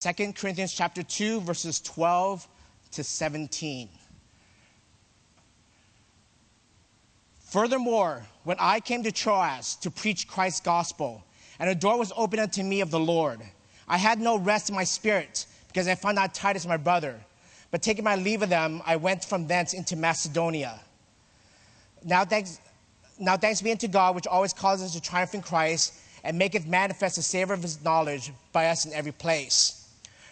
2 Corinthians chapter 2 verses 12 to 17. Furthermore, when I came to Troas to preach Christ's gospel, and a door was opened unto me of the Lord, I had no rest in my spirit because I found not Titus my brother. But taking my leave of them, I went from thence into Macedonia. Now thanks, now thanks be unto God, which always causes us to triumph in Christ, and maketh manifest the savor of his knowledge by us in every place.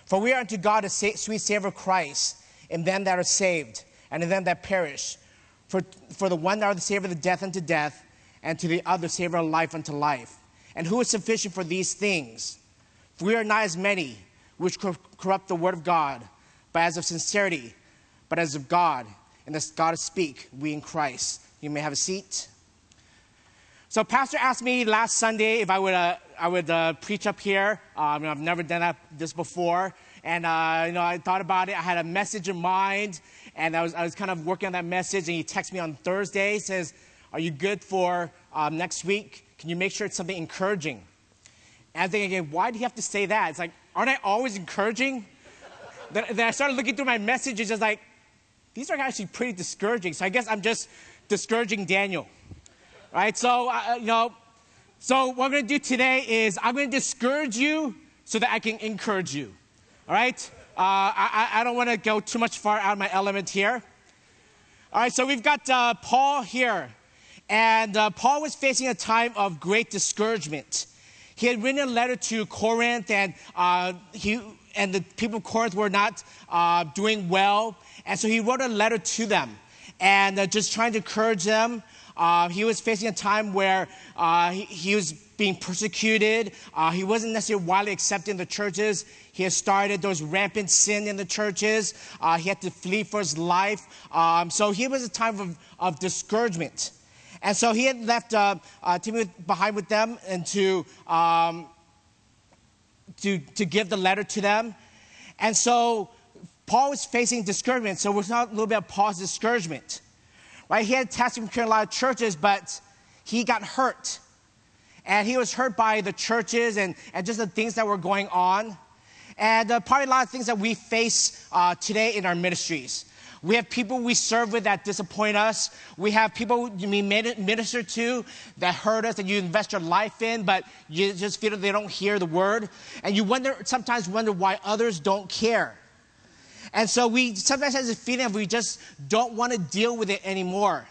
For we are unto God a sweet savor of Christ in them that are saved, and in them that perish. For, for the one are the savor of the death unto death, and to the other savor of life unto life. And who is sufficient for these things? For we are not as many which corrupt the word of God, but as of sincerity, but as of God, and as God speak, we in Christ. You may have a seat. So, Pastor asked me last Sunday if I would, uh, I would uh, preach up here. Um, I've never done that, this before. And, uh, you know, I thought about it. I had a message in mind, and I was, I was kind of working on that message. And he texted me on Thursday, says, Are you good for um, next week? Can you make sure it's something encouraging? And I'm thinking, why do you have to say that? It's like, aren't I always encouraging? then, then I started looking through my messages, just like, these are actually pretty discouraging. So I guess I'm just discouraging Daniel. Right? So, uh, you know, so what I'm going to do today is I'm going to discourage you so that I can encourage you. All right? Uh, I, I don't want to go too much far out of my element here. All right, so we've got uh, Paul here. And uh, Paul was facing a time of great discouragement. He had written a letter to Corinth, and, uh, he, and the people of Corinth were not uh, doing well. And so he wrote a letter to them and uh, just trying to encourage them. Uh, he was facing a time where uh, he, he, was being persecuted. Uh, he wasn't necessarily widely accepted in the churches. He had started those rampant sin in the churches. Uh, he had to flee for his life. Um, so he was a time of, of discouragement. And so he had left uh, uh, Timothy behind with them and to, um, to, to give the letter to them. And so Paul was facing discouragement. So we're talking a little bit of Paul's discouragement. Right? He had tested from a lot of churches, but he got hurt. And he was hurt by the churches and, and just the things that were going on. And uh, probably a lot of things that we face uh, today in our ministries. We have people we serve with that disappoint us. We have people we minister to that hurt us that you invest your life in, but you just feel they don't hear the word. And you wonder, sometimes wonder why others don't care. And so we sometimes have this feeling of we just don't want to deal with it anymore.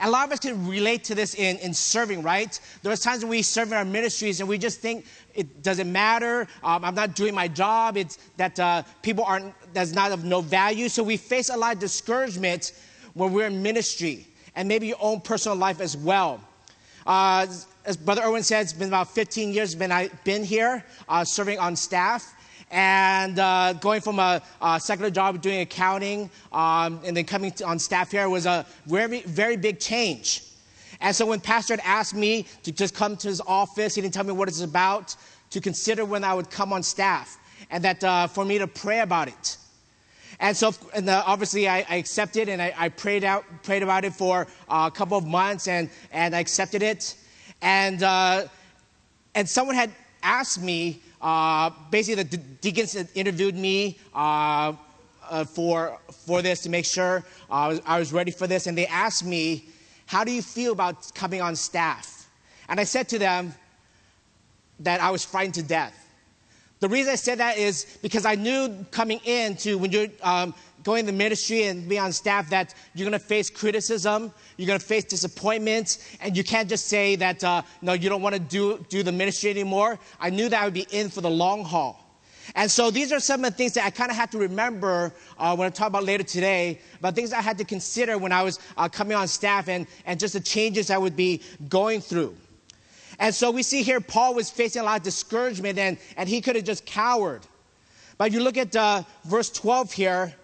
And a lot of us can relate to this in, in serving, right? There's times when we serve in our ministries and we just think it doesn't matter. Um, I'm not doing my job. It's that uh, people aren't, that's not of no value. So we face a lot of discouragement when we're in ministry and maybe your own personal life as well. Uh, as Brother Erwin said, it's been about 15 years been I've been here uh, serving on staff and uh, going from a, a, secular job doing accounting um, and then coming on staff here was a very, very big change. And so when Pastor had asked me to just come to his office, he didn't tell me what it's about, to consider when I would come on staff, and that uh, for me to pray about it. And so, and uh, obviously, I, I, accepted and I, I, prayed out, prayed about it for uh, a couple of months, and and I accepted it. And uh, and someone had asked me uh, basically, the deacons interviewed me uh, uh, for, for this to make sure uh, I was, I was ready for this. And they asked me, How do you feel about coming on staff? And I said to them that I was frightened to death. The reason I said that is because I knew coming into when you're um, going to the ministry and be on staff that you're going to face criticism, you're going to face disappointment, and you can't just say that, uh, no, you don't want to do, do the ministry anymore. I knew that I would be in for the long haul. And so these are some of the things that I kind of had to remember uh, when I talk about later today, about things I had to consider when I was uh, coming on staff and, and just the changes I would be going through. And so we see here Paul was facing a lot of discouragement and, and he could have just cowered. But you look at uh, verse 12 here,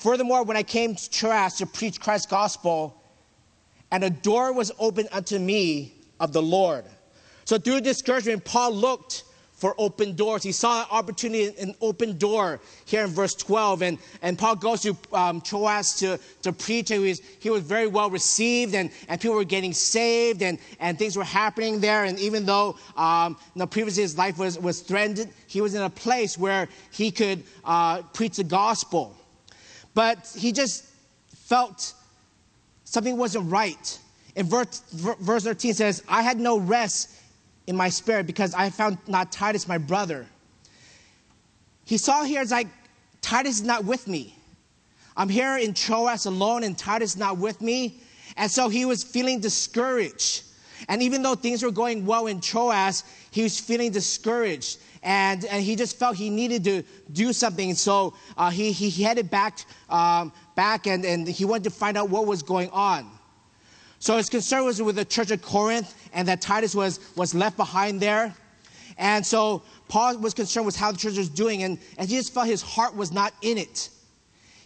Furthermore, when I came to Troas to preach Christ's gospel, and a door was opened unto me of the Lord. So through discouragement, Paul looked for open doors. He saw an opportunity, an open door here in verse 12. And, and Paul goes to um, Troas to, to preach. He was, he was very well received, and, and people were getting saved, and, and things were happening there. And even though um, you know, previously his life was, was threatened, he was in a place where he could uh, preach the gospel. But he just felt something wasn't right. In verse, verse 13 says, I had no rest in my spirit because I found not Titus, my brother. He saw here, it's like, Titus is not with me. I'm here in Troas alone, and Titus is not with me. And so he was feeling discouraged. And even though things were going well in Troas, he was feeling discouraged. And, and he just felt he needed to do something. So uh, he, he headed back, um, back and, and he wanted to find out what was going on. So his concern was with the church of Corinth and that Titus was, was left behind there. And so Paul was concerned with how the church was doing, and, and he just felt his heart was not in it.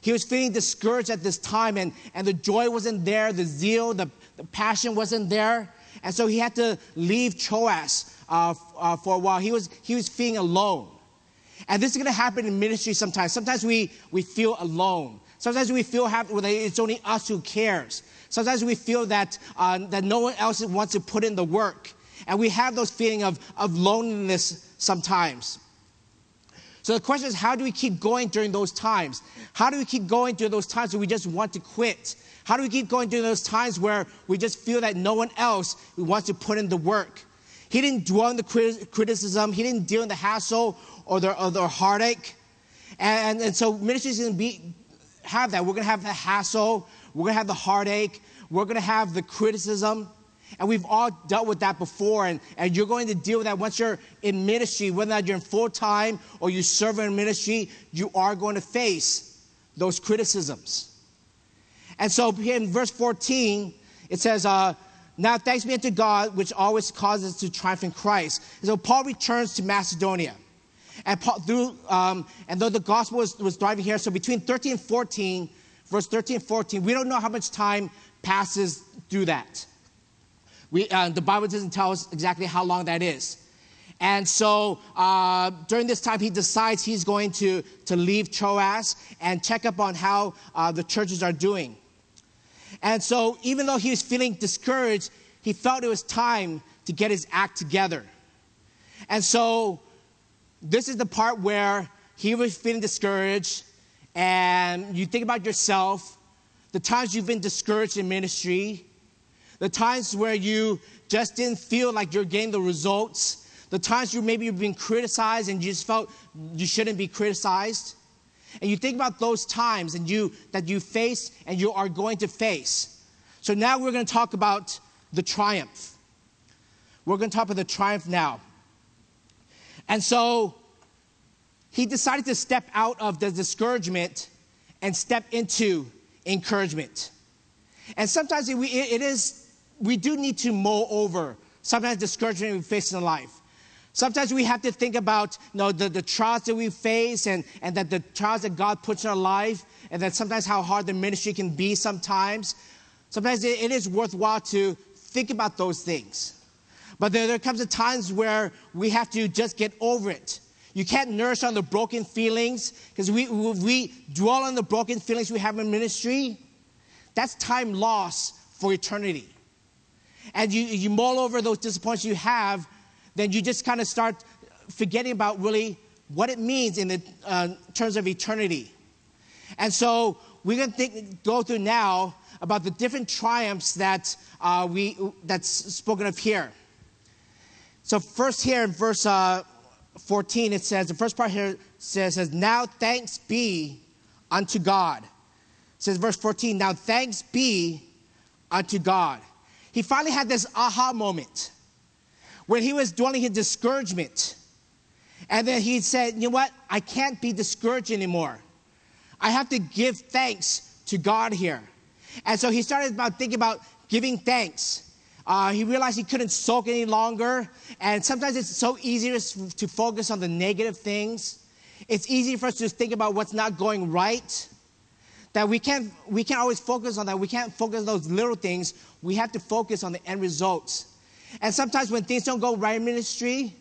He was feeling discouraged at this time, and, and the joy wasn't there, the zeal, the, the passion wasn't there. And so he had to leave Troas uh, uh, for a while. He was, he was feeling alone. And this is going to happen in ministry sometimes. Sometimes we, we feel alone. Sometimes we feel well, it's only us who cares. Sometimes we feel that, uh, that no one else wants to put in the work. And we have those feeling of, of loneliness sometimes. So the question is, how do we keep going during those times? How do we keep going during those times where we just want to quit? How do we keep going during those times where we just feel that no one else wants to put in the work? He didn't dwell on the criticism. He didn't deal in the hassle or the, or the heartache. And, and so ministry is going to be, have that. We're going to have the hassle. We're going to have the heartache. We're going to have the criticism. And we've all dealt with that before. And, and you're going to deal with that once you're in ministry, whether that you're in full time or you serve in ministry, you are going to face those criticisms. And so in verse 14, it says, uh, Now thanks be unto God, which always causes us to triumph in Christ. And so Paul returns to Macedonia. And, Paul, through, um, and though the gospel was, was driving here, so between 13 and 14, verse 13 and 14, we don't know how much time passes through that. We, uh, the Bible doesn't tell us exactly how long that is. And so uh, during this time, he decides he's going to, to leave Troas and check up on how uh, the churches are doing. And so, even though he was feeling discouraged, he felt it was time to get his act together. And so, this is the part where he was feeling discouraged and you think about yourself, the times you've been discouraged in ministry, the times where you just didn't feel like you're getting the results, the times you maybe you've been criticized and you just felt you shouldn't be criticized. And you think about those times and you that you face and you are going to face. So now we're going to talk about the triumph. We're going to talk about the triumph now. And so he decided to step out of the discouragement and step into encouragement. And sometimes it, it is, we do need to mull over sometimes discouragement we face in life. Sometimes we have to think about you know, the, the trials that we face and, and that the trials that God puts in our life, and that sometimes how hard the ministry can be sometimes. Sometimes it, it is worthwhile to think about those things. But there, there comes a times where we have to just get over it. You can't nurse on the broken feelings because we, we dwell on the broken feelings we have in ministry. That's time lost for eternity. And you, you mull over those disappointments you have, then you just kind of start forgetting about really what it means in the uh, terms of eternity. And so we're going to think, go through now about the different triumphs that uh, we that's spoken of here. So first here in verse uh, 14, it says, the first part here says, says Now thanks be unto God. It says, verse 14, Now thanks be unto God. He finally had this aha moment when he was dwelling in discouragement. And then he said, You know what? I can't be discouraged anymore. I have to give thanks to God here. And so he started about thinking about giving thanks. Uh, he realized he couldn't sulk any longer. And sometimes it's so easy to focus on the negative things. It's easy for us to think about what's not going right. That we can't, we can't always focus on that. We can't focus on those little things. We have to focus on the end results. And sometimes when things don't go right in ministry,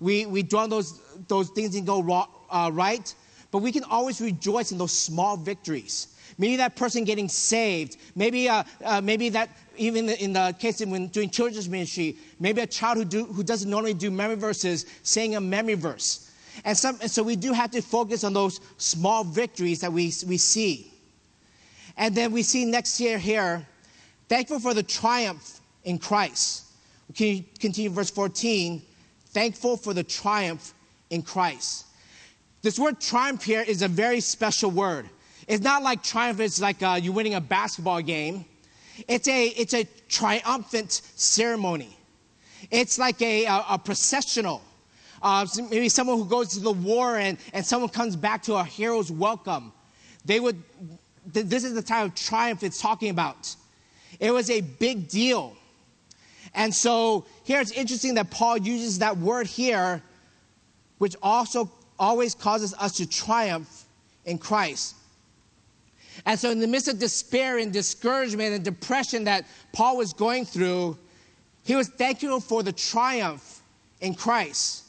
we, we dwell on those, those things and go raw, uh, right, but we can always rejoice in those small victories. Maybe that person getting saved. Maybe, uh, uh, maybe that even in the case of when doing children's ministry, maybe a child who, do, who doesn't normally do memory verses saying a memory verse. And, some, and so we do have to focus on those small victories that we, we see. And then we see next year here, thankful for the triumph in Christ. Can you continue verse 14? Thankful for the triumph in Christ. This word triumph here is a very special word. It's not like triumph is like uh, you winning a basketball game. It's a, it's a triumphant ceremony. It's like a, a, a processional. Uh, maybe someone who goes to the war and, and someone comes back to a hero's welcome. They would, th- this is the type of triumph it's talking about. It was a big deal. And so here it's interesting that Paul uses that word here, which also always causes us to triumph in Christ. And so, in the midst of despair and discouragement and depression that Paul was going through, he was thankful for the triumph in Christ.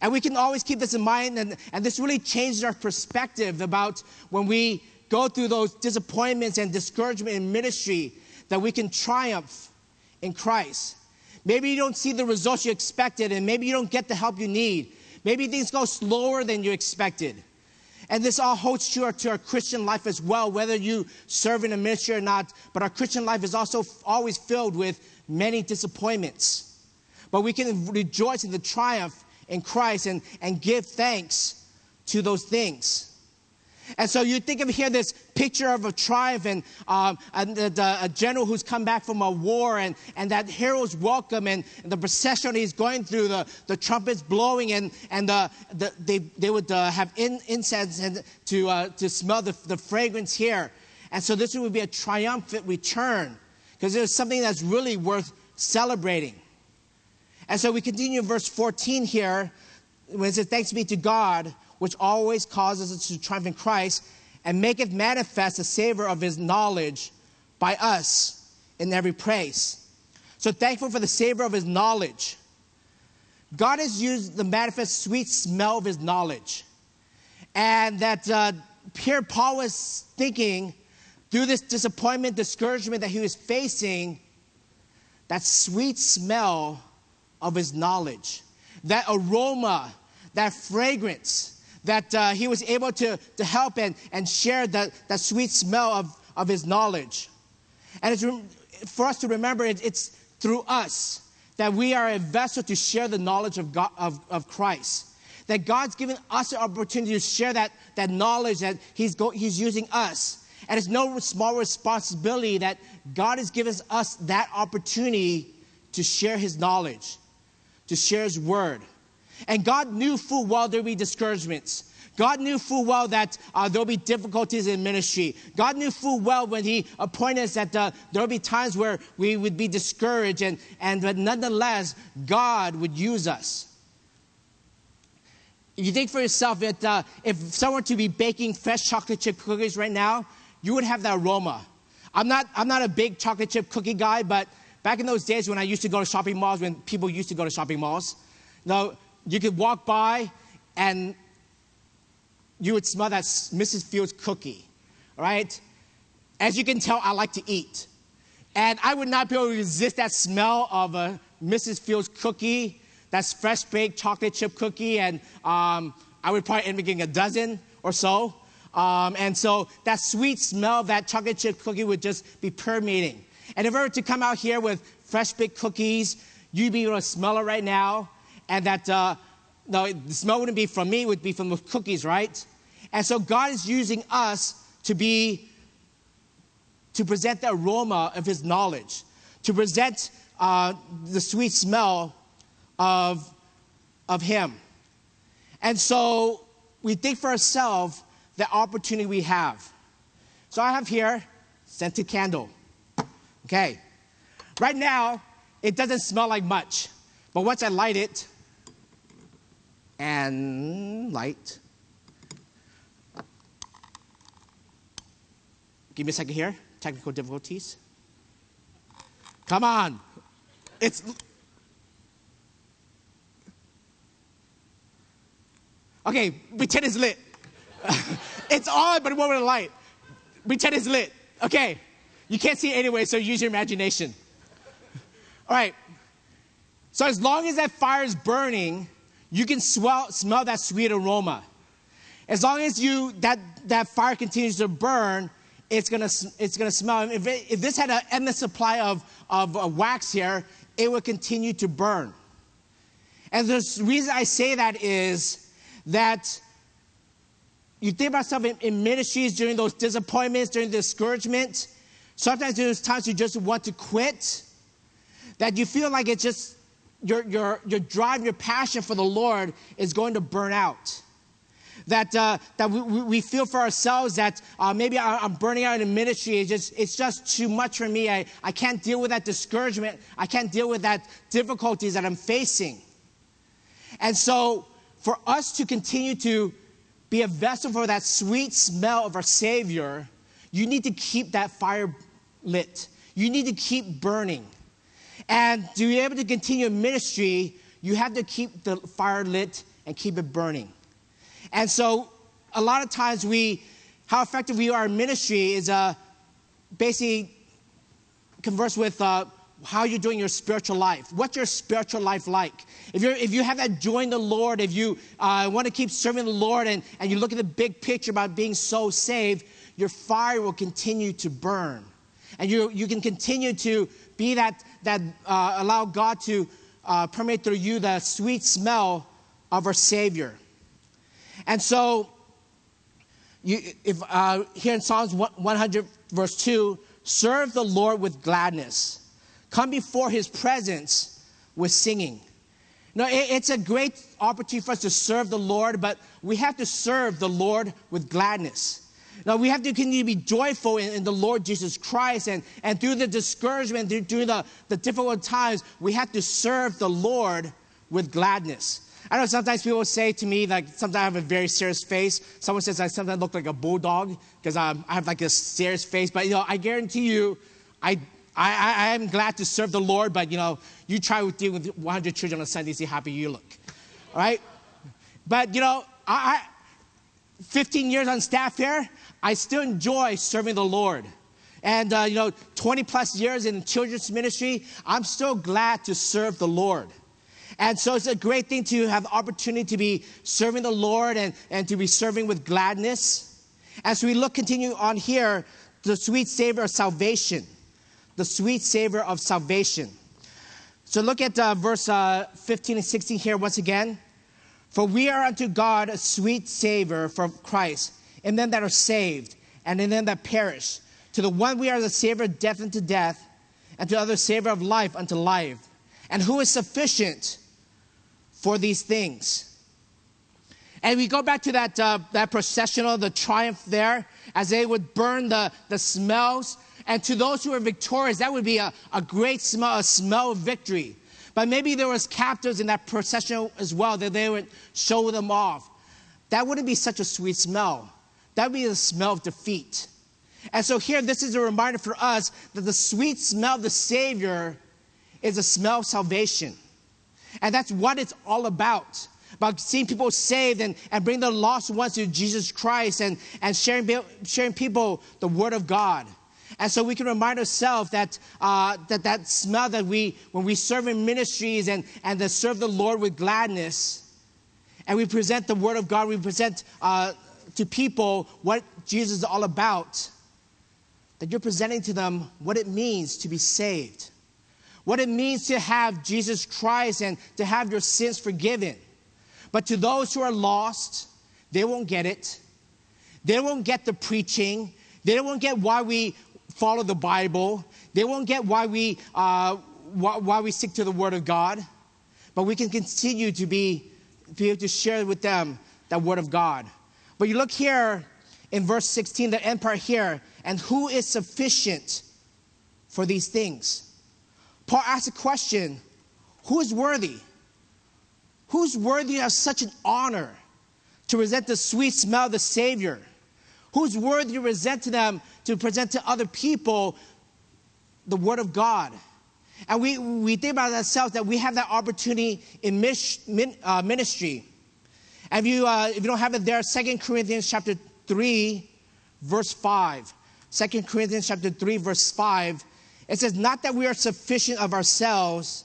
And we can always keep this in mind, and, and this really changes our perspective about when we go through those disappointments and discouragement in ministry, that we can triumph in Christ. Maybe you don't see the results you expected, and maybe you don't get the help you need. Maybe things go slower than you expected. And this all holds true to our Christian life as well, whether you serve in a ministry or not. But our Christian life is also always filled with many disappointments. But we can rejoice in the triumph in Christ and, and give thanks to those things. And so you think of here this picture of a triumph and, um, and the, the, a general who's come back from a war and, and that hero's welcome and, and the procession he's going through, the, the trumpets blowing and, and the, the, they, they would uh, have in, incense and to, uh, to smell the, the fragrance here. And so this would be a triumphant return because it's something that's really worth celebrating. And so we continue in verse 14 here when it says, Thanks be to God which always causes us to triumph in Christ, and maketh manifest the savor of his knowledge by us in every place. So thankful for the savor of his knowledge. God has used the manifest sweet smell of his knowledge. And that uh, here Paul was thinking through this disappointment, discouragement that he was facing, that sweet smell of his knowledge, that aroma, that fragrance that uh, he was able to, to help and, and share that, that sweet smell of, of his knowledge. And it's for us to remember it, it's through us that we are a vessel to share the knowledge of, God, of, of Christ. That God's given us the opportunity to share that, that knowledge that he's, go, he's using us. And it's no small responsibility that God has given us that opportunity to share his knowledge, to share his word. And God knew full well there'd be discouragements. God knew full well that uh, there'll be difficulties in ministry. God knew full well when He appointed us that uh, there'll be times where we would be discouraged, and, and but nonetheless, God would use us. You think for yourself that uh, if someone were to be baking fresh chocolate chip cookies right now, you would have that aroma. I'm not, I'm not a big chocolate chip cookie guy, but back in those days when I used to go to shopping malls, when people used to go to shopping malls, now you could walk by and you would smell that Mrs. Fields cookie, right? As you can tell, I like to eat. And I would not be able to resist that smell of a Mrs. Fields cookie, that's fresh baked chocolate chip cookie, and um, I would probably end up getting a dozen or so. Um, and so that sweet smell of that chocolate chip cookie would just be permeating. And if I were to come out here with fresh baked cookies, you'd be able to smell it right now and that uh, the smell wouldn't be from me, it would be from the cookies, right? And so God is using us to be, to present the aroma of His knowledge, to present uh, the sweet smell of, of Him. And so we think for ourselves the opportunity we have. So I have here scented candle. Okay. Right now, it doesn't smell like much, but once I light it, and light. Give me a second here. Technical difficulties. Come on. It's. Okay, pretend it's lit. it's on, but it won't with a light. Pretend it's lit. Okay, you can't see it anyway, so use your imagination. All right. So as long as that fire is burning, you can swell, smell that sweet aroma. As long as you that that fire continues to burn, it's gonna it's gonna smell. If, it, if this had an endless supply of of uh, wax here, it would continue to burn. And the reason I say that is that you think about yourself in, in ministries during those disappointments, during discouragement. Sometimes there's times you just want to quit. That you feel like it's just your, your, your drive, your passion for the Lord is going to burn out. That, uh, that we, we feel for ourselves that uh, maybe I'm burning out in ministry. It's just, it's just too much for me. I, I can't deal with that discouragement. I can't deal with that difficulties that I'm facing. And so, for us to continue to be a vessel for that sweet smell of our Savior, you need to keep that fire lit. You need to keep burning. And to be able to continue ministry, you have to keep the fire lit and keep it burning. And so, a lot of times, we, how effective we are in ministry is uh, basically converse with uh, how you're doing your spiritual life. What's your spiritual life like? If, you're, if you have that joy in the Lord, if you uh, want to keep serving the Lord and, and you look at the big picture about being so saved, your fire will continue to burn. And you, you can continue to be that, that uh, allow God to uh, permeate through you the sweet smell of our Savior. And so, you, if, uh, here in Psalms 100, verse 2, serve the Lord with gladness come before his presence with singing. No, it, it's a great opportunity for us to serve the Lord, but we have to serve the Lord with gladness. Now, we have to continue to be joyful in, in the Lord Jesus Christ, and, and through the discouragement, through, through the, the difficult times, we have to serve the Lord with gladness. I know sometimes people say to me, like, sometimes I have a very serious face. Someone says I sometimes look like a bulldog because I have like a serious face. But, you know, I guarantee you, I I, I, am glad to serve the Lord, but you know, you try to deal with 100 children on Sunday, see how happy you look. All right? But you know, I, I 15 years on staff here, I still enjoy serving the Lord. And uh, you know, 20 plus years in children's ministry, I'm still glad to serve the Lord. And so it's a great thing to have opportunity to be serving the Lord and, and to be serving with gladness. As we look, continue on here, the sweet savor of salvation the sweet savor of salvation. So look at uh, verse uh, 15 and 16 here once again. For we are unto God a sweet savor for Christ, in them that are saved, and in them that perish. To the one we are the Savior of death unto death, and to the other Savior of life unto life. And who is sufficient for these things? And we go back to that, uh, that processional, the triumph there, as they would burn the, the smells and to those who were victorious, that would be a, a great smell, a smell of victory. But maybe there was captives in that procession as well that they would show them off. That wouldn't be such a sweet smell. That would be the smell of defeat. And so here, this is a reminder for us that the sweet smell of the Savior is a smell of salvation. And that's what it's all about. About seeing people saved and, and bring the lost ones to Jesus Christ and, and sharing, sharing people the Word of God. And so we can remind ourselves that, uh, that that smell that we, when we serve in ministries and, and to serve the Lord with gladness, and we present the Word of God, we present uh, to people what Jesus is all about, that you're presenting to them what it means to be saved, what it means to have Jesus Christ and to have your sins forgiven. But to those who are lost, they won't get it. They won't get the preaching. They won't get why we, follow the Bible. They won't get why we, uh, why, why we stick to the Word of God. But we can continue to be, be able to share with them that Word of God. But you look here in verse 16, the end part here, and who is sufficient for these things? Paul asks a question who is worthy? Who's worthy of such an honor to present the sweet smell of the Savior? Who's worthy to present to them, to present to other people the Word of God? And we, we think about ourselves that we have that opportunity in uh, ministry. If you, uh, if you don't have it there, Second Corinthians chapter 3, verse 5. 2 Corinthians chapter 3, verse 5. It says, Not that we are sufficient of ourselves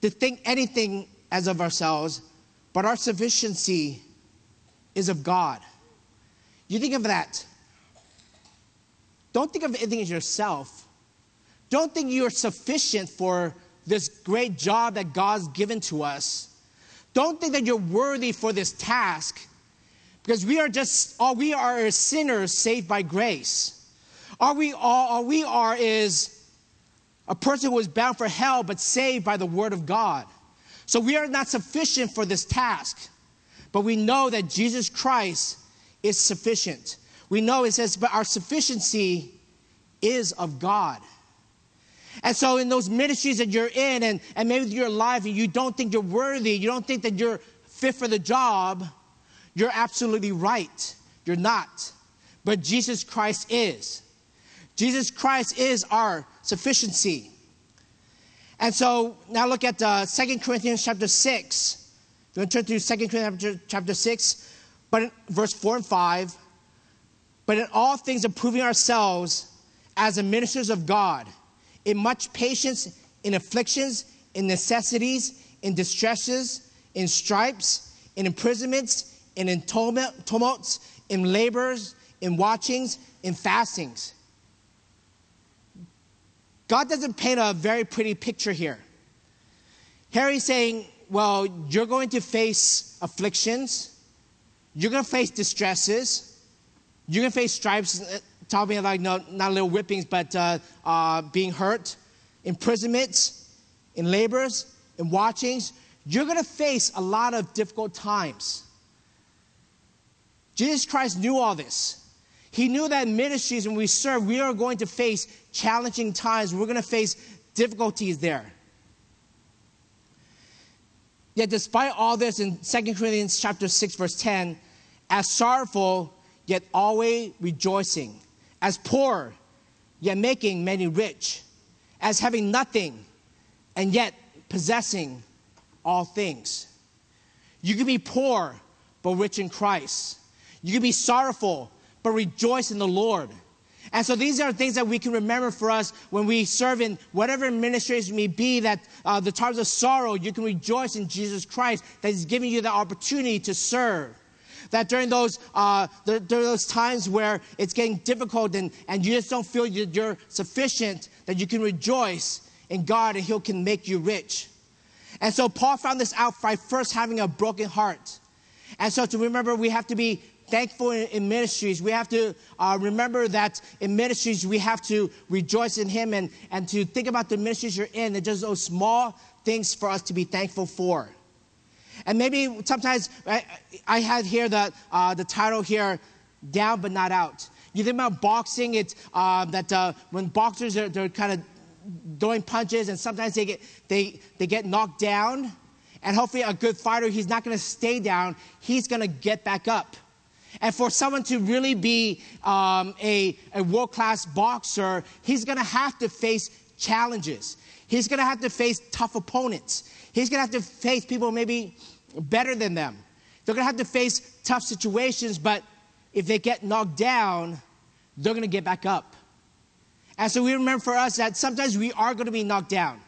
to think anything as of ourselves, but our sufficiency is of God. You think of that. Don't think of anything as yourself. Don't think you're sufficient for this great job that God's given to us. Don't think that you're worthy for this task because we are just all we are is sinners saved by grace. All we all, all we are is a person who is bound for hell but saved by the word of God. So we are not sufficient for this task, but we know that Jesus Christ is sufficient. We know it says, but our sufficiency is of God. And so, in those ministries that you're in, and, and maybe you're alive and you don't think you're worthy, you don't think that you're fit for the job, you're absolutely right. You're not. But Jesus Christ is. Jesus Christ is our sufficiency. And so now look at uh, 2 Corinthians chapter 6. We're going to turn to 2 Corinthians chapter 6, but in, verse 4 and 5. But in all things, approving ourselves as the ministers of God, in much patience, in afflictions, in necessities, in distresses, in stripes, in imprisonments, in, tumults, in labors, in watchings, in fastings. God doesn't paint a very pretty picture here. Harry's saying, well, you're going to face afflictions, you're going to face distresses, you're going to face stripes, talking like no, not little whippings, but uh, uh, being hurt, imprisonments, in labors, in watchings. You're going to face a lot of difficult times. Jesus Christ knew all this. He knew that ministries when we serve, we are going to face challenging times. We're going to face difficulties there. Yet despite all this in 2 Corinthians chapter 6 verse 10, as sorrowful yet always rejoicing, as poor yet making many rich, as having nothing and yet possessing all things. You can be poor but rich in Christ. You can be sorrowful but rejoice in the Lord. And so these are things that we can remember for us when we serve in whatever ministries may be, that uh, the times of sorrow, you can rejoice in Jesus Christ, that He's giving you the opportunity to serve. That during those, uh, the, during those times where it's getting difficult and, and you just don't feel you're sufficient, that you can rejoice in God and He can make you rich. And so Paul found this out by first having a broken heart. And so to remember, we have to be thankful in, in ministries. We have to uh, remember that in ministries, we have to rejoice in Him and, and to think about the ministries you're in and just those small things for us to be thankful for. And maybe sometimes I, I had here the, uh, the title here, Down But Not Out. You think about boxing, it's uh, that uh, when boxers are they're kind of throwing punches and sometimes they get, they, they get knocked down. And hopefully, a good fighter, he's not going to stay down, he's going to get back up. And for someone to really be um, a, a world class boxer, he's going to have to face challenges. He's going to have to face tough opponents. He's going to have to face people maybe better than them. They're going to have to face tough situations, but if they get knocked down, they're going to get back up. And so we remember for us that sometimes we are going to be knocked down.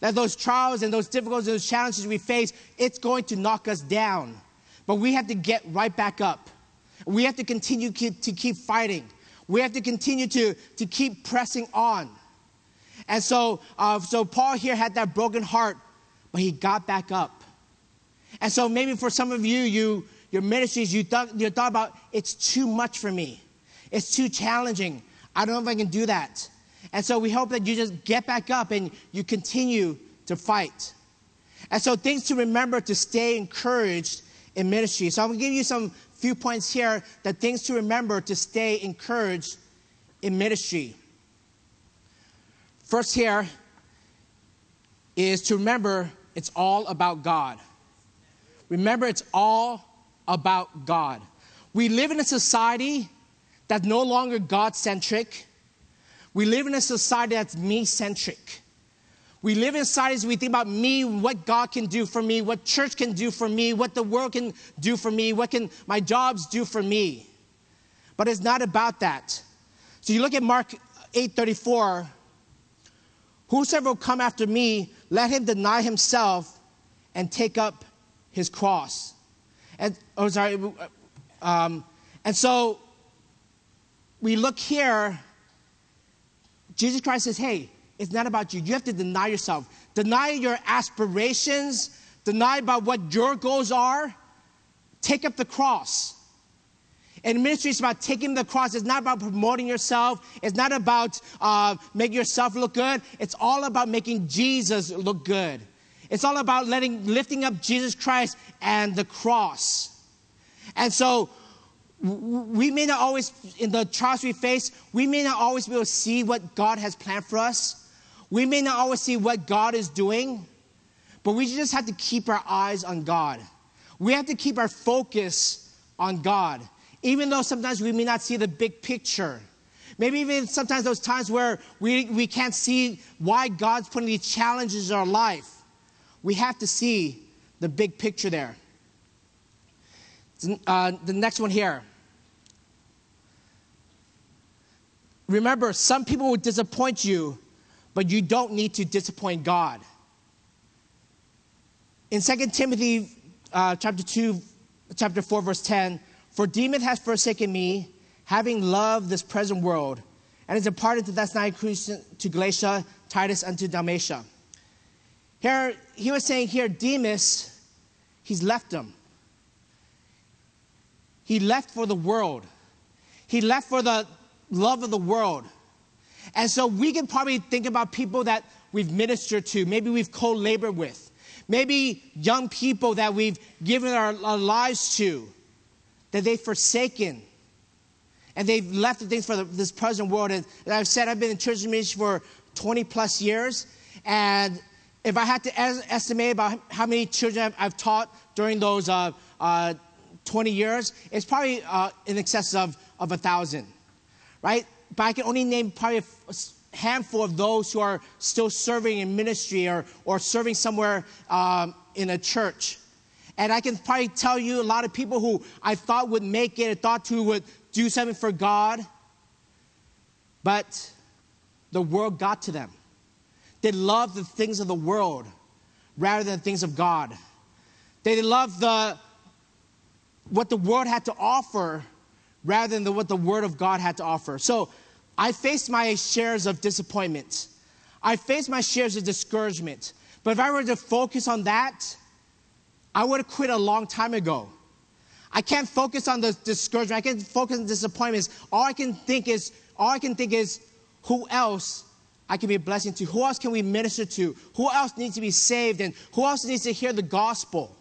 That those trials and those difficulties, those challenges we face, it's going to knock us down. But we have to get right back up. We have to continue to keep fighting. We have to continue to, to keep pressing on. And so, uh, so Paul here had that broken heart, but he got back up. And so maybe for some of you, you your ministries, you thought, you thought about it's too much for me. It's too challenging. I don't know if I can do that. And so we hope that you just get back up and you continue to fight. And so things to remember to stay encouraged in ministry. So I'm to give you some few points here that things to remember to stay encouraged in ministry. First, here is to remember it's all about God. Remember, it's all about God. We live in a society that's no longer God centric. We live in a society that's me centric. We live in societies, we think about me, what God can do for me, what church can do for me, what the world can do for me, what can my jobs do for me. But it's not about that. So you look at Mark 8:34, whosoever will come after me, let him deny himself and take up his cross. And oh sorry, um, and so we look here, Jesus Christ says, hey, it's not about you. You have to deny yourself. Deny your aspirations. Deny about what your goals are. Take up the cross. And ministry is about taking the cross. It's not about promoting yourself. It's not about uh, making yourself look good. It's all about making Jesus look good. It's all about letting, lifting up Jesus Christ and the cross. And so we may not always, in the trials we face, we may not always be able to see what God has planned for us. We may not always see what God is doing, but we just have to keep our eyes on God. We have to keep our focus on God, even though sometimes we may not see the big picture. Maybe even sometimes those times where we, we can't see why God's putting these challenges in our life. We have to see the big picture there. Uh, the next one here. Remember, some people will disappoint you, but you don't need to disappoint God. In 2 Timothy uh, chapter 2, chapter 4, verse 10, for Demas has forsaken me, having loved this present world, and is departed to Thessalonica, to Galatia, Titus unto Dalmatia. Here, he was saying here, Demas, he's left him. He left for the world. He left for the love of the world. And so we can probably think about people that we've ministered to, maybe we've co labored with, maybe young people that we've given our, our lives to, that they've forsaken. And they've left the things for the, this present world. And, and I've said I've been in church ministry for 20 plus years. And if I had to es- estimate about how many children I've, I've taught during those uh, uh, 20 years, it's probably uh, in excess of, of a thousand right? But I can only name probably a handful of those who are still serving in ministry or, or serving somewhere um, in a church. And I can probably tell you a lot of people who I thought would make it, I thought who would do something for God, but the world got to them. They loved the things of the world rather than the things of God. They loved the what the world had to offer rather than the, what the Word of God had to offer. So I faced my shares of disappointment. I faced my shares of discouragement. But if I were to focus on that, I would have quit a long time ago. I can't focus on the discouragement. I can't focus on disappointments. All I can think is, all I can think is, who else I can be a blessing to? Who else can we minister to? Who else needs to be saved? And who else needs to hear the gospel?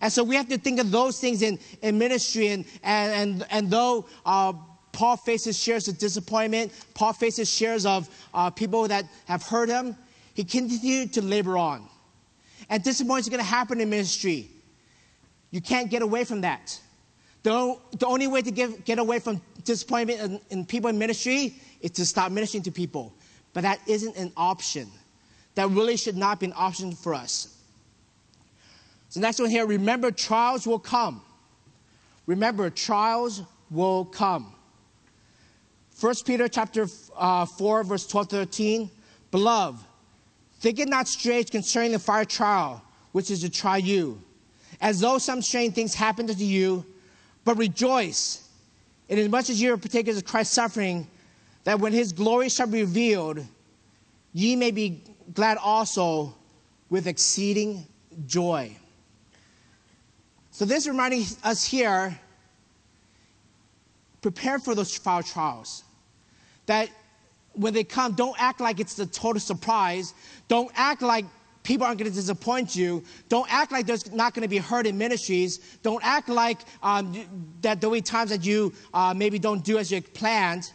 And so we have to think of those things in, in ministry. And, and, and, and though uh, Paul faces shares of disappointment, Paul faces shares of uh, people that have hurt him, he continued to labor on. And disappointment is going to happen in ministry. You can't get away from that. The, the only way to get, get away from disappointment in, in people in ministry is to stop ministering to people. But that isn't an option. That really should not be an option for us. So next one here, remember trials will come. Remember trials will come. 1 Peter chapter uh, 4, verse 12 13. Beloved, think it not strange concerning the fire trial, which is to try you, as though some strange things happened unto you, but rejoice, inasmuch as you are partakers of Christ's suffering, that when his glory shall be revealed, ye may be glad also with exceeding joy. So this is reminding us here, prepare for those fire trials. That when they come, don't act like it's a total surprise. Don't act like people aren't going to disappoint you. Don't act like there's not going to be hurt in ministries. Don't act like um, that there'll be times that you uh, maybe don't do as you planned.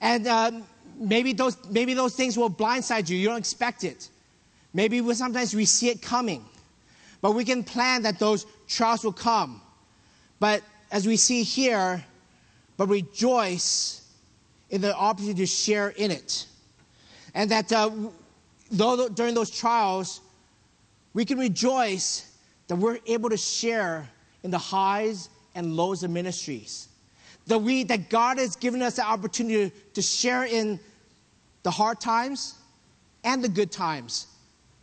And uh, maybe, those, maybe those things will blindside you. You don't expect it. Maybe we, sometimes we see it coming. But we can plan that those trials will come. But as we see here, but rejoice the opportunity to share in it. And that uh, though during those trials, we can rejoice that we're able to share in the highs and lows of ministries. That we that God has given us the opportunity to share in the hard times and the good times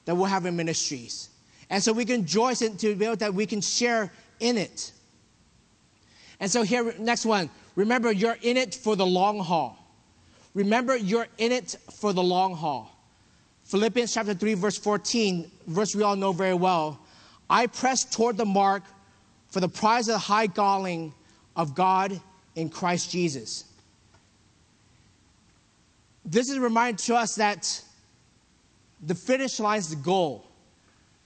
that we'll have in ministries. And so we can rejoice in, to be able that we can share in it. And so here, next one. Remember, you're in it for the long haul. Remember, you're in it for the long haul. Philippians chapter 3, verse 14, verse we all know very well. I press toward the mark for the prize of the high calling of God in Christ Jesus. This is a reminder to us that the finish line is the goal.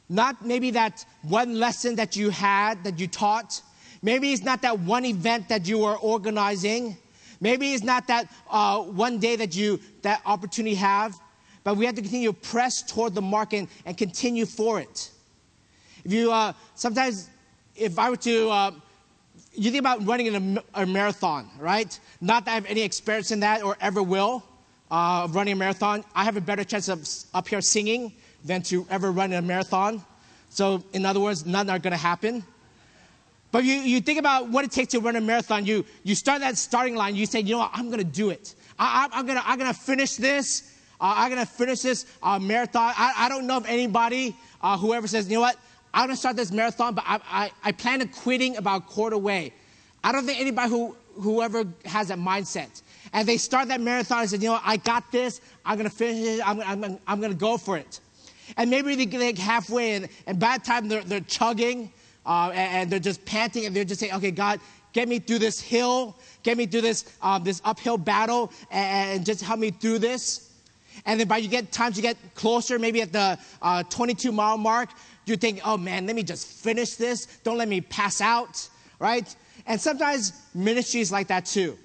Not maybe that one lesson that you had, that you taught. Maybe it's not that one event that you are organizing. Maybe it's not that uh, one day that you that opportunity have. But we have to continue to press toward the mark and, and continue for it. If you uh, sometimes, if I were to, uh, you think about running in a, a, marathon, right? Not that I have any experience in that or ever will uh, of running a marathon. I have a better chance of up here singing than to ever run a marathon. So, in other words, none are going to happen. But you, you think about what it takes to run a marathon. You, you start that starting line. You say, you know what, I'm going to do it. I, am going to I'm gonna finish this. Uh, I'm going to finish this uh, marathon. I, I don't know if anybody, uh, whoever says, you know what, I'm going to start this marathon, but I, I, I plan on quitting about a quarter way. I don't think anybody who, whoever has that mindset. And they start that marathon and say, you know what, I got this. I'm going to finish it. I'm, I'm, I'm going to go for it. And maybe they get halfway, and, and by the time they're, they're chugging uh, and, and, they're just panting, and they're just saying, okay, God, get me through this hill, get me through this, um, this uphill battle, and, and, just help me through this. And then by you get times you get closer, maybe at the uh, 22 mile mark, you think, oh man, let me just finish this. Don't let me pass out, right? And sometimes ministry is like that too.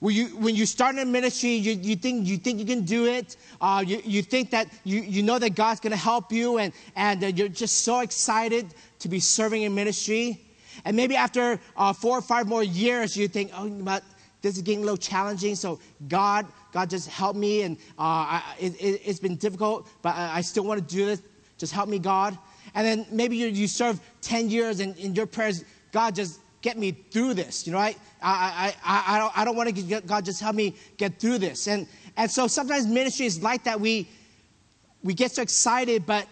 When you, when you start a ministry, you, you, think, you think you can do it. Uh, you, you think that you, you know that God's going to help you, and, and uh, you're just so excited to be serving in ministry. And maybe after uh, four or five more years, you think, oh, but this is getting a little challenging. So God, God, just help me. And uh, I, it, has been difficult, but I, I still want to do this. Just help me, God. And then maybe you, you serve 10 years, and in your prayers, God, just get me through this. You know, I, I, I, I don't, I don't want to get, God, just help me get through this. And, and so sometimes ministry is like that. We, we get so excited, but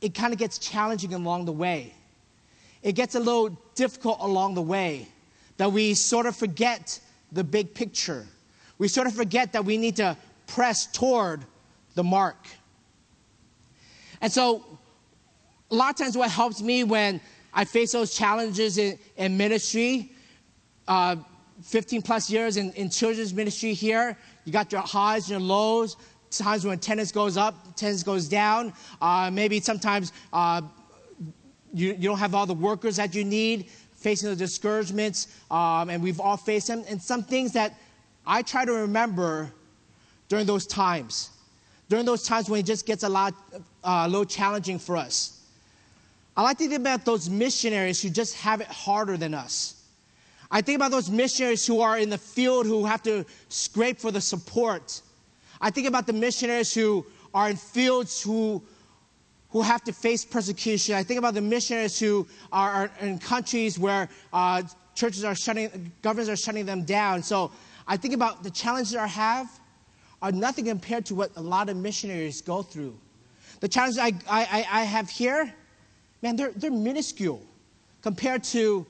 it kind of gets challenging along the way. It gets a little difficult along the way that we sort of forget the big picture. We sort of forget that we need to press toward the mark. And so, a lot of times, what helps me when I face those challenges in, in ministry, uh, 15 plus years in, in children's ministry here, you got your highs and your lows, times when attendance goes up, attendance goes down. Uh, maybe sometimes uh, you, you don't have all the workers that you need, facing the discouragements, um, and we've all faced them. And some things that I try to remember during those times, during those times when it just gets a lot, uh, a little challenging for us. I like to think about those missionaries who just have it harder than us. I think about those missionaries who are in the field who have to scrape for the support. I think about the missionaries who are in fields who, who have to face persecution. I think about the missionaries who are, in countries where uh, churches are shutting, governments are shutting them down. So I think about the challenges I have are nothing compared to what a lot of missionaries go through. The challenges I, I, I have here, man, they're, they're minuscule compared to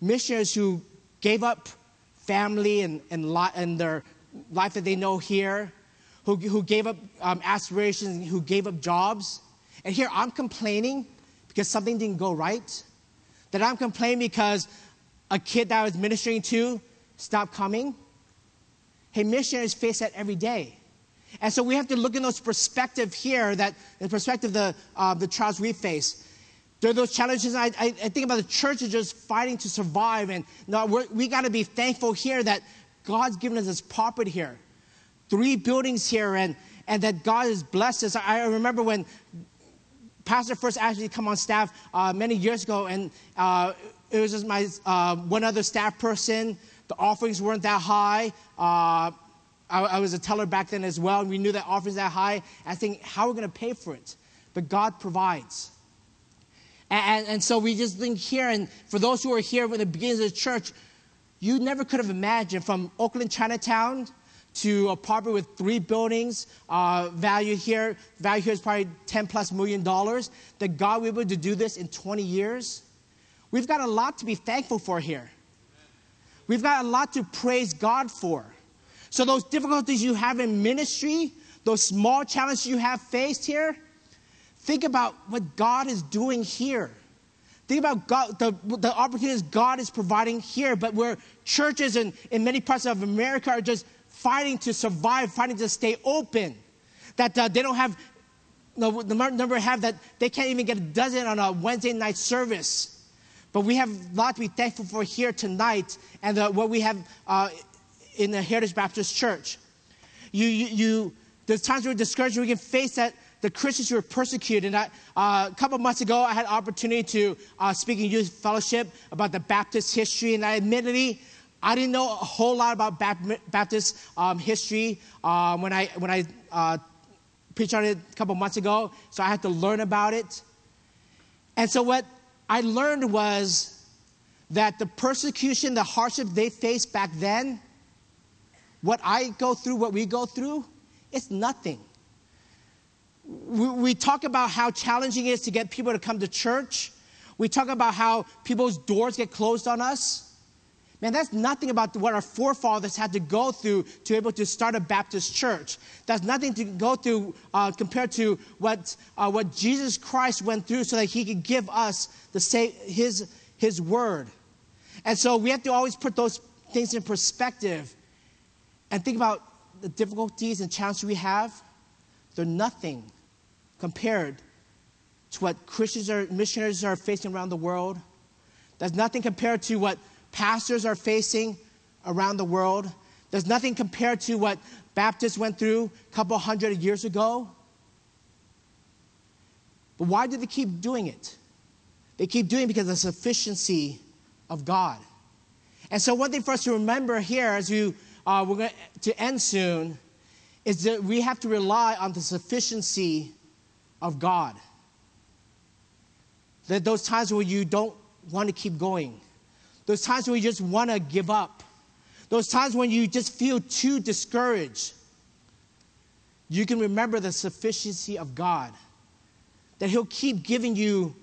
missionaries who gave up family and, and, li- and their life that they know here, who, who gave up um, aspirations, who gave up jobs. And here I'm complaining because something didn't go right. That I'm complaining because a kid that I was ministering to stopped coming. Hey, missionaries face that every day. And so we have to look in those perspective here, that the perspective of the, uh, the trials we face. There are those challenges. I, I, think about the church is just fighting to survive. And no, we got to be thankful here that God's given us this property here. Three buildings here, and, and that God has blessed us. I, remember when Pastor first asked me to come on staff uh, many years ago, and uh, it was just my uh, one other staff person. The offerings weren't that high. Uh, I, I, was a teller back then as well, and we knew that offerings that high. I think, how are we going to pay for it? But God provides. And, and, so we just think here, and for those who are here at the beginning of the church, you never could have imagined from Oakland, Chinatown, to a property with three buildings, uh, value here, value here is probably 10 plus million dollars, that God will be able to do this in 20 years. We've got a lot to be thankful for here. We've got a lot to praise God for. So those difficulties you have in ministry, those small challenges you have faced here, think about what God is doing here. Think about God, the, the opportunities God is providing here, but where churches in, in many parts of America are just fighting to survive, fighting to stay open. That uh, they don't have, no, the number have that they can't even get a dozen on a Wednesday night service. But we have a lot to be thankful for here tonight and uh, what we have uh, in the Heritage Baptist Church. You, you, you, there's times we're discouraged, we can face that the Christians who are persecuted. I, uh, a couple months ago, I had opportunity to uh, speak in youth fellowship about the Baptist history, and I admittedly I didn't know a whole lot about Baptist um, history um, when I, when I uh, preached on it a couple months ago, so I had to learn about it. And so, what I learned was that the persecution, the hardship they faced back then, what I go through, what we go through, it's nothing. We, we talk about how challenging it is to get people to come to church. We talk about how people's doors get closed on us. Man, that's nothing about what our forefathers had to go through to be able to start a Baptist church. That's nothing to go through uh, compared to what, uh, what Jesus Christ went through so that he could give us the say, his, his word. And so we have to always put those things in perspective and think about the difficulties and challenges we have. They're nothing compared to what Christians or missionaries are facing around the world. There's nothing compared to what pastors are facing around the world. There's nothing compared to what Baptists went through a couple hundred years ago. But why do they keep doing it? They keep doing it because of the sufficiency of God. And so, one thing for us to remember here as we, uh, we're going to end soon is that we have to rely on the sufficiency of God. That those times where you don't want to keep going, those times when you just want to give up. Those times when you just feel too discouraged. You can remember the sufficiency of God. That He'll keep giving you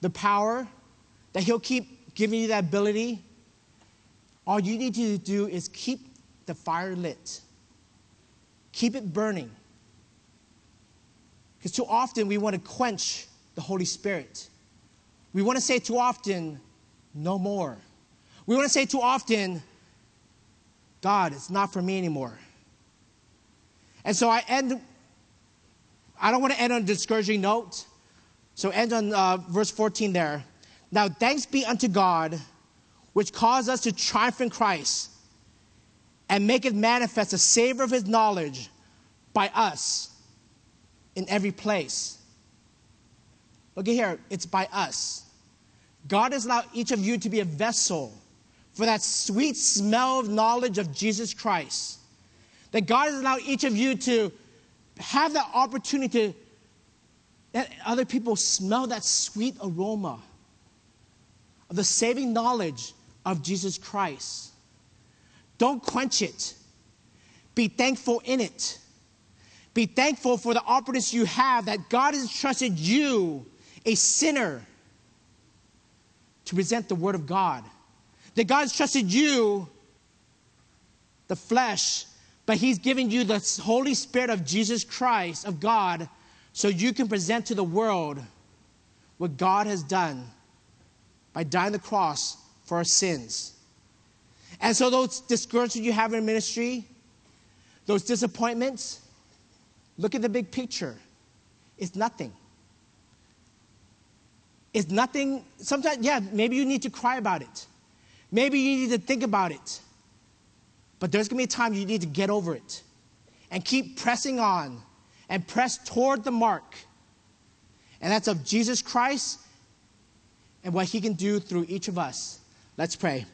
the power, that He'll keep giving you that ability. All you need to do is keep the fire lit, keep it burning. Because too often we want to quench the Holy Spirit. We want to say too often, no more. We want to say too often, God, it's not for me anymore. And so I end, I don't want to end on a discouraging note. So end on uh, verse 14 there. Now thanks be unto God, which caused us to triumph in Christ and make it manifest the savor of his knowledge by us in every place. Look at here, it's by us. God has allowed each of you to be a vessel for that sweet smell of knowledge of Jesus Christ. That God has allowed each of you to have that opportunity to let other people smell that sweet aroma of the saving knowledge of Jesus Christ. Don't quench it. Be thankful in it. Be thankful for the opportunities you have that God has trusted you, a sinner, to present the Word of God that God has trusted you, the flesh, but He's given you the Holy Spirit of Jesus Christ, of God, so you can present to the world what God has done by dying the cross for our sins. And so, those discouragements you have in ministry, those disappointments, look at the big picture. It's nothing. It's nothing. Sometimes, yeah, maybe you need to cry about it. Maybe you need to think about it. But there's going to be a time you need to get over it and keep pressing on and press toward the mark. And that's of Jesus Christ and what he can do through each of us. Let's pray.